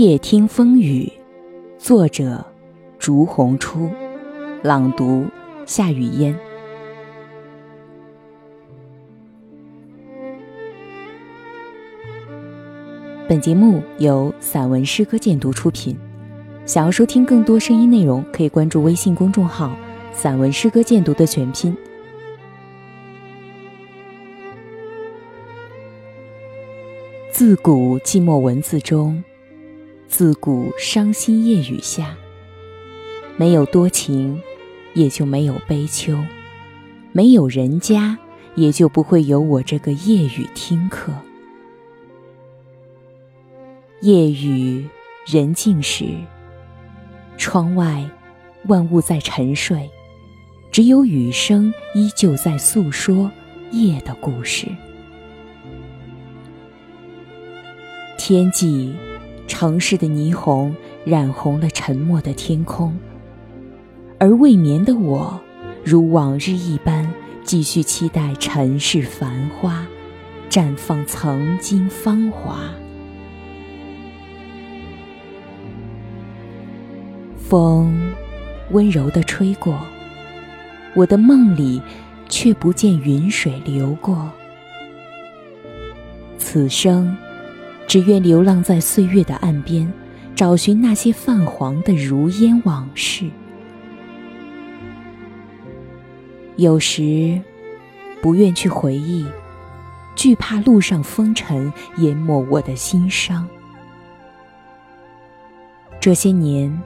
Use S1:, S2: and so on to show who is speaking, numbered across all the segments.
S1: 夜听风雨，作者：竹红初，朗读：夏雨嫣。本节目由散文诗歌鉴读出品。想要收听更多声音内容，可以关注微信公众号“散文诗歌鉴读”的全拼。自古寂寞文字中。自古伤心夜雨下，没有多情，也就没有悲秋；没有人家，也就不会有我这个夜雨听客。夜雨人静时，窗外万物在沉睡，只有雨声依旧在诉说夜的故事。天际。城市的霓虹染红了沉默的天空，而未眠的我，如往日一般，继续期待尘世繁花，绽放曾经芳华。风温柔地吹过，我的梦里却不见云水流过。此生。只愿流浪在岁月的岸边，找寻那些泛黄的如烟往事。有时不愿去回忆，惧怕路上风尘淹没我的心伤。这些年，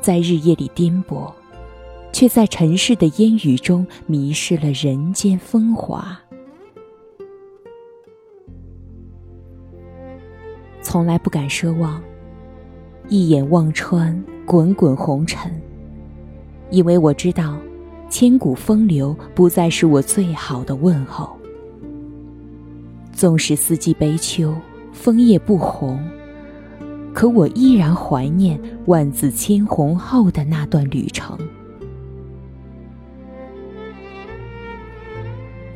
S1: 在日夜里颠簸，却在尘世的烟雨中迷失了人间风华。从来不敢奢望，一眼望穿滚滚红尘，因为我知道，千古风流不再是我最好的问候。纵使四季悲秋，枫叶不红，可我依然怀念万紫千红后的那段旅程。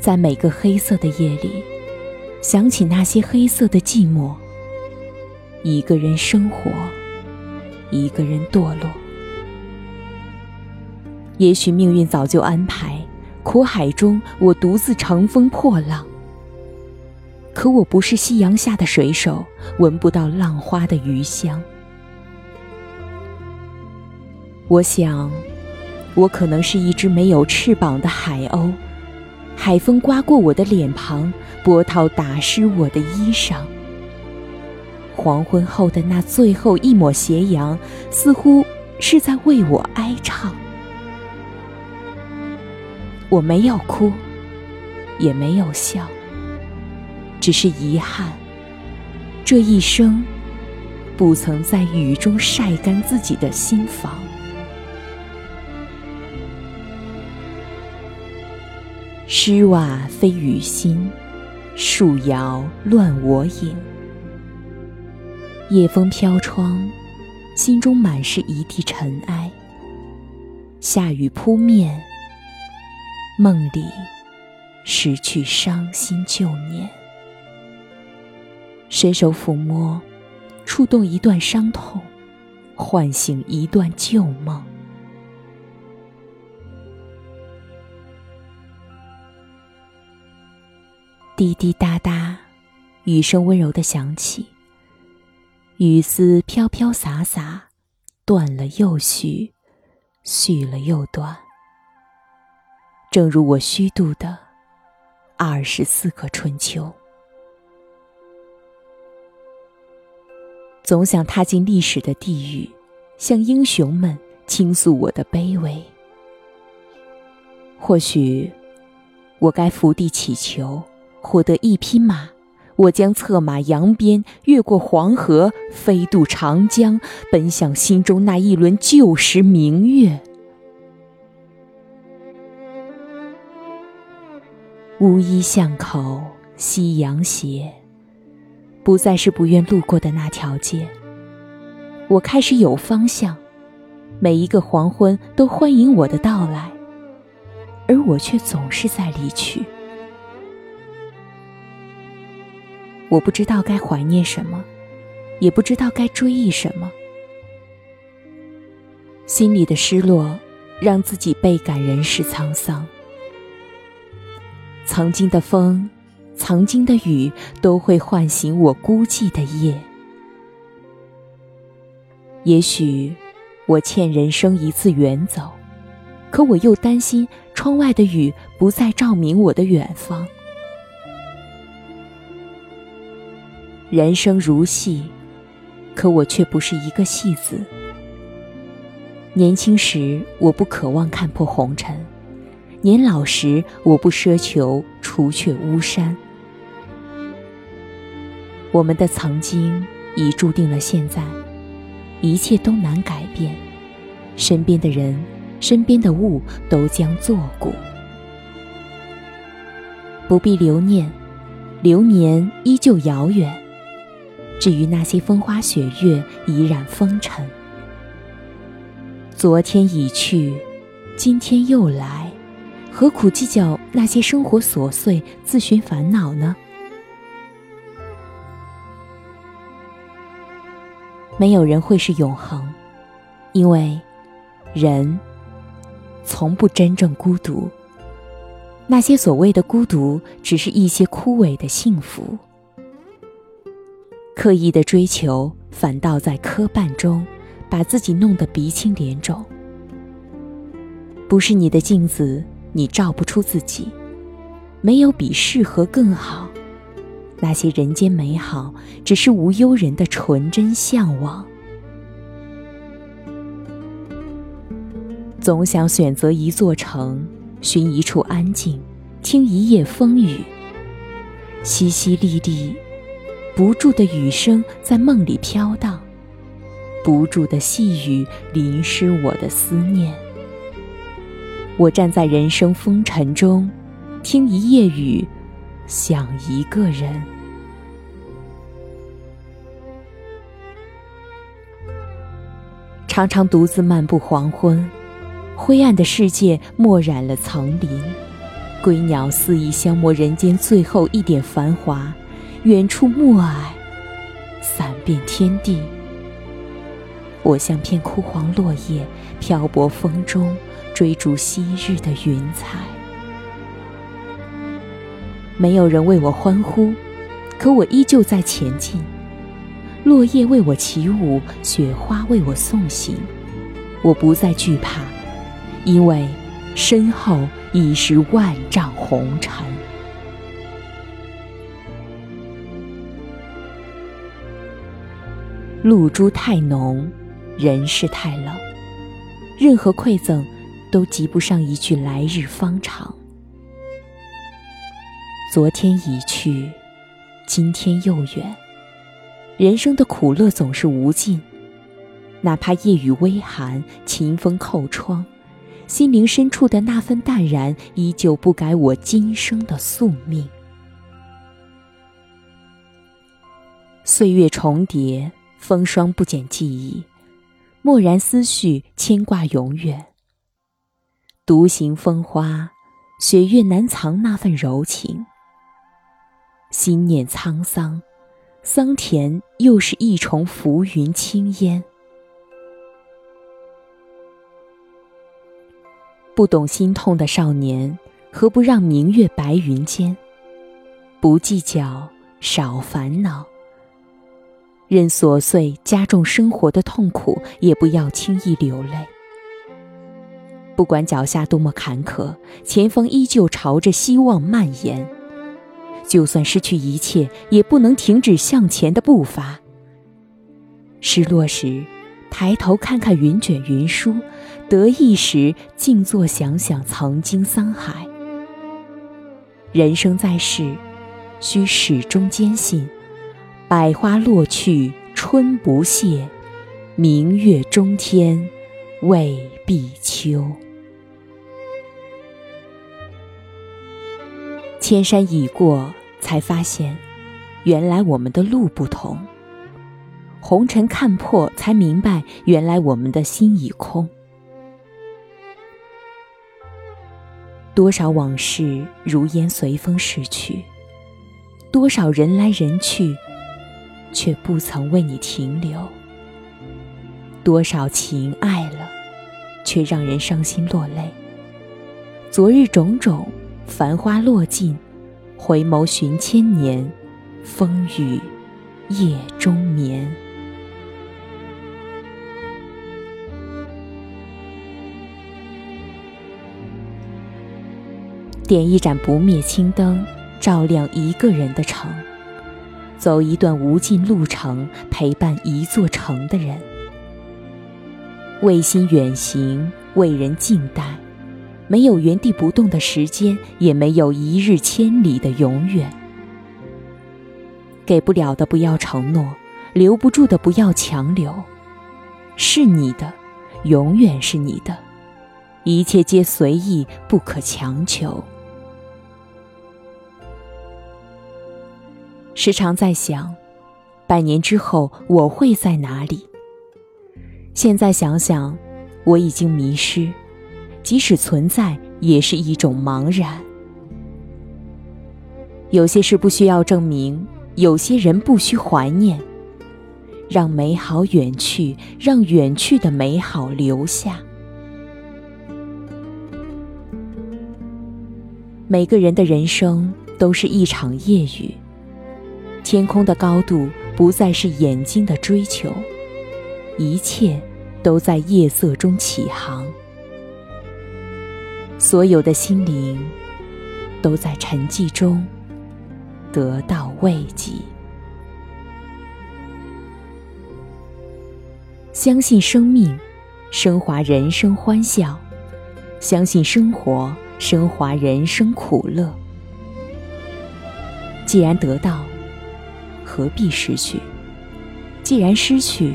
S1: 在每个黑色的夜里，想起那些黑色的寂寞。一个人生活，一个人堕落。也许命运早就安排，苦海中我独自乘风破浪。可我不是夕阳下的水手，闻不到浪花的余香。我想，我可能是一只没有翅膀的海鸥，海风刮过我的脸庞，波涛打湿我的衣裳。黄昏后的那最后一抹斜阳，似乎是在为我哀唱。我没有哭，也没有笑，只是遗憾，这一生不曾在雨中晒干自己的心房。诗瓦飞雨心，树摇乱我影。夜风飘窗，心中满是一地尘埃。下雨扑面，梦里失去伤心旧念。伸手抚摸，触动一段伤痛，唤醒一段旧梦。滴滴答答，雨声温柔的响起。雨丝飘飘洒洒，断了又续，续了又断。正如我虚度的二十四个春秋。总想踏进历史的地狱，向英雄们倾诉我的卑微。或许，我该伏地祈求，获得一匹马。我将策马扬鞭，越过黄河，飞渡长江，奔向心中那一轮旧时明月。乌衣巷口，夕阳斜，不再是不愿路过的那条街。我开始有方向，每一个黄昏都欢迎我的到来，而我却总是在离去。我不知道该怀念什么，也不知道该追忆什么。心里的失落，让自己倍感人世沧桑。曾经的风，曾经的雨，都会唤醒我孤寂的夜。也许，我欠人生一次远走，可我又担心窗外的雨不再照明我的远方。人生如戏，可我却不是一个戏子。年轻时，我不渴望看破红尘；年老时，我不奢求除却巫山。我们的曾经，已注定了现在。一切都难改变，身边的人、身边的物都将作古，不必留念，流年依旧遥远。至于那些风花雪月，已染风尘。昨天已去，今天又来，何苦计较那些生活琐碎，自寻烦恼呢？没有人会是永恒，因为人从不真正孤独。那些所谓的孤独，只是一些枯萎的幸福。刻意的追求，反倒在磕绊中把自己弄得鼻青脸肿。不是你的镜子，你照不出自己。没有比适合更好。那些人间美好，只是无忧人的纯真向往。总想选择一座城，寻一处安静，听一夜风雨。淅淅沥沥，不住的雨声在梦里飘荡，不住的细雨淋湿我的思念。我站在人生风尘中，听一夜雨，想一个人。常常独自漫步黄昏，灰暗的世界墨染了层林，归鸟肆意消磨人间最后一点繁华，远处暮霭，散遍天地。我像片枯黄落叶，漂泊风中，追逐昔日的云彩。没有人为我欢呼，可我依旧在前进。落叶为我起舞，雪花为我送行。我不再惧怕，因为身后已是万丈红尘。露珠太浓，人世太冷，任何馈赠都及不上一句来日方长。昨天已去，今天又远。人生的苦乐总是无尽，哪怕夜雨微寒，晴风叩窗，心灵深处的那份淡然，依旧不改我今生的宿命。岁月重叠，风霜不减记忆，默然思绪，牵挂永远。独行风花，雪月难藏那份柔情，心念沧桑。桑田又是一重浮云轻烟，不懂心痛的少年，何不让明月白云间？不计较，少烦恼，任琐碎加重生活的痛苦，也不要轻易流泪。不管脚下多么坎坷，前方依旧朝着希望蔓延。就算失去一切，也不能停止向前的步伐。失落时，抬头看看云卷云舒；得意时，静坐想想曾经沧海。人生在世，需始终坚信：百花落去春不谢，明月中天未必秋。千山已过，才发现，原来我们的路不同；红尘看破，才明白，原来我们的心已空。多少往事如烟随风逝去，多少人来人去，却不曾为你停留。多少情爱了，却让人伤心落泪。昨日种种，繁花落尽，回眸寻千年，风雨夜中眠。点一盏不灭青灯，照亮一个人的城。走一段无尽路程，陪伴一座城的人。为心远行，为人静待。没有原地不动的时间，也没有一日千里的永远。给不了的不要承诺，留不住的不要强留。是你的，永远是你的，一切皆随意，不可强求。时常在想，百年之后我会在哪里？现在想想，我已经迷失，即使存在，也是一种茫然。有些事不需要证明，有些人不需怀念。让美好远去，让远去的美好留下。每个人的人生都是一场夜雨，天空的高度不再是眼睛的追求。一切都在夜色中起航，所有的心灵都在沉寂中得到慰藉。相信生命，升华人生欢笑；相信生活，升华人生苦乐。既然得到，何必失去？既然失去，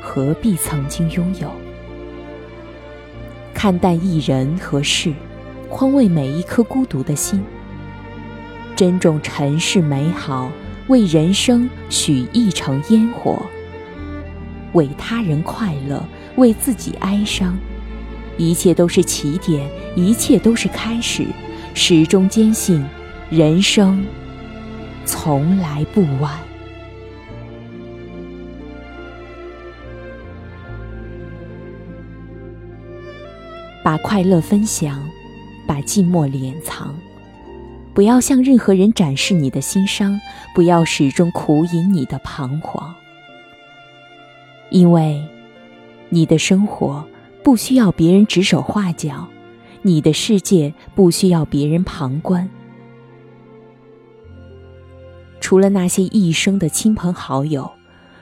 S1: 何必曾经拥有？看淡一人和事，宽慰每一颗孤独的心。珍重尘世美好，为人生许一程烟火。为他人快乐，为自己哀伤。一切都是起点，一切都是开始。始终坚信，人生从来不晚。把快乐分享，把寂寞敛藏。不要向任何人展示你的心伤，不要始终苦饮你的彷徨。因为，你的生活不需要别人指手画脚，你的世界不需要别人旁观。除了那些一生的亲朋好友，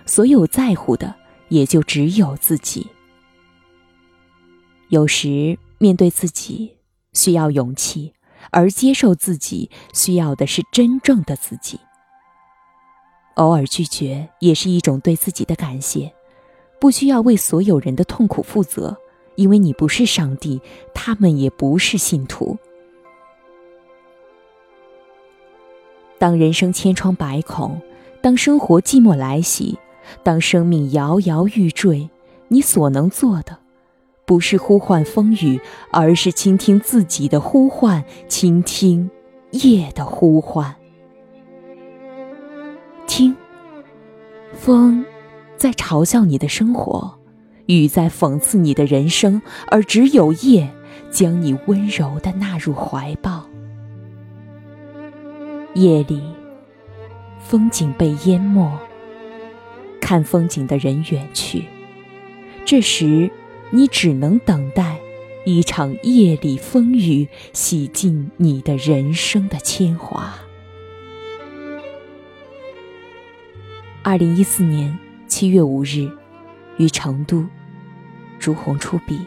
S1: 所有在乎的也就只有自己。有时面对自己需要勇气，而接受自己需要的是真正的自己。偶尔拒绝也是一种对自己的感谢，不需要为所有人的痛苦负责，因为你不是上帝，他们也不是信徒。当人生千疮百孔，当生活寂寞来袭，当生命摇摇欲坠，你所能做的。不是呼唤风雨，而是倾听自己的呼唤，倾听夜的呼唤。听，风在嘲笑你的生活，雨在讽刺你的人生，而只有夜将你温柔的纳入怀抱。夜里，风景被淹没，看风景的人远去，这时。你只能等待一场夜里风雨洗尽你的人生的铅华。二零一四年七月五日，于成都，朱红出笔。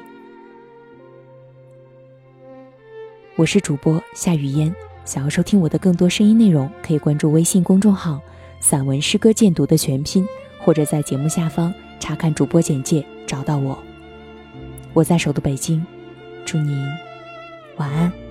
S1: 我是主播夏雨嫣，想要收听我的更多声音内容，可以关注微信公众号“散文诗歌鉴读”的全拼，或者在节目下方查看主播简介找到我。我在首都北京，祝您晚安。